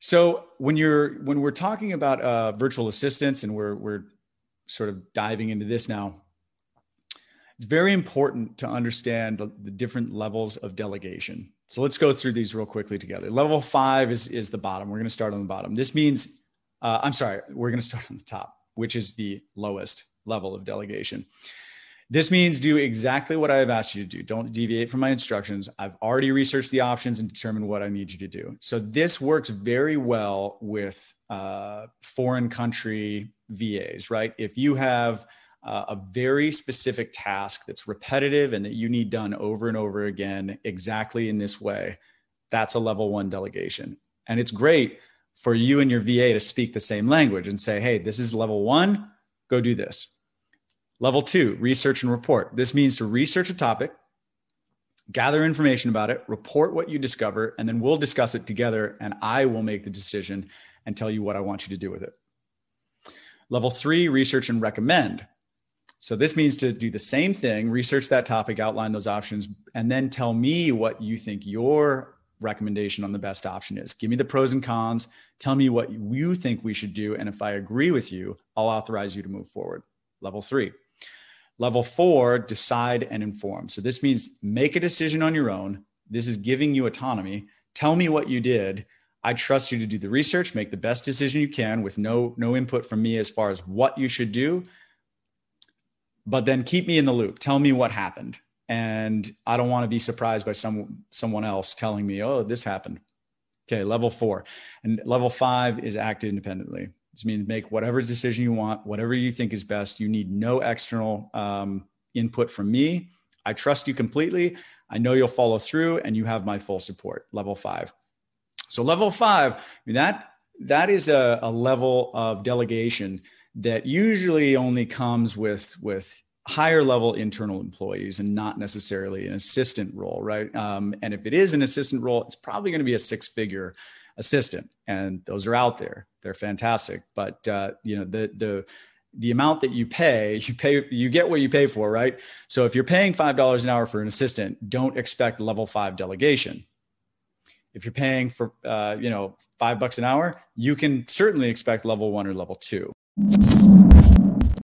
So when you're when we're talking about uh, virtual assistants and we're we're sort of diving into this now, it's very important to understand the, different levels of delegation. So let's go through these real quickly together. Level five is is the bottom. We're going to start on the bottom. This means uh, I'm sorry, we're going to start on the top, which is the lowest level of delegation. This means do exactly what I have asked you to do. Don't deviate from my instructions. I've already researched the options and determined what I need you to do. So this works very well with uh, foreign country VAs, right? If you have uh, a very specific task that's repetitive and that you need done over and over again exactly in this way, that's a level one delegation. And it's great for you and your VA to speak the same language and say, hey, this is level one, go do this Level two, research and report. This means to research a topic, gather information about it, report what you discover, and then we'll discuss it together and I will make the decision and tell you what I want you to do with it. Level three, research and recommend. So this means to do the same thing, research that topic, outline those options, and then tell me what you think your recommendation on the best option is. Give me the pros and cons, tell me what you think we should do. And if I agree with you, I'll authorize you to move forward. Level three. Level four, decide and inform. So this means make a decision on your own. This is giving you autonomy. Tell me what you did. I trust you to do the research, make the best decision you can with no no input from me as far as what you should do. But then keep me in the loop. Tell me what happened. And I don't want to be surprised by some someone else telling me, "Oh, this happened." Okay, level 4. And level 5 is act independently. This means make whatever decision you want, whatever you think is best. You need no external um, input from me. I trust you completely. I know you'll follow through, and you have my full support. Level five. So level five, I mean, that that is a, a level of delegation that usually only comes with with higher level internal employees and not necessarily an assistant role, right? Um, and if it is an assistant role, it's probably going to be a six figure assistant, and those are out there. They're fantastic, but uh, you know the the the amount that you pay, you pay, you get what you pay for, right? So if you're paying five dollars an hour for an assistant, don't expect level five delegation. If you're paying for, uh, you know, five bucks an hour, you can certainly expect level one or level two.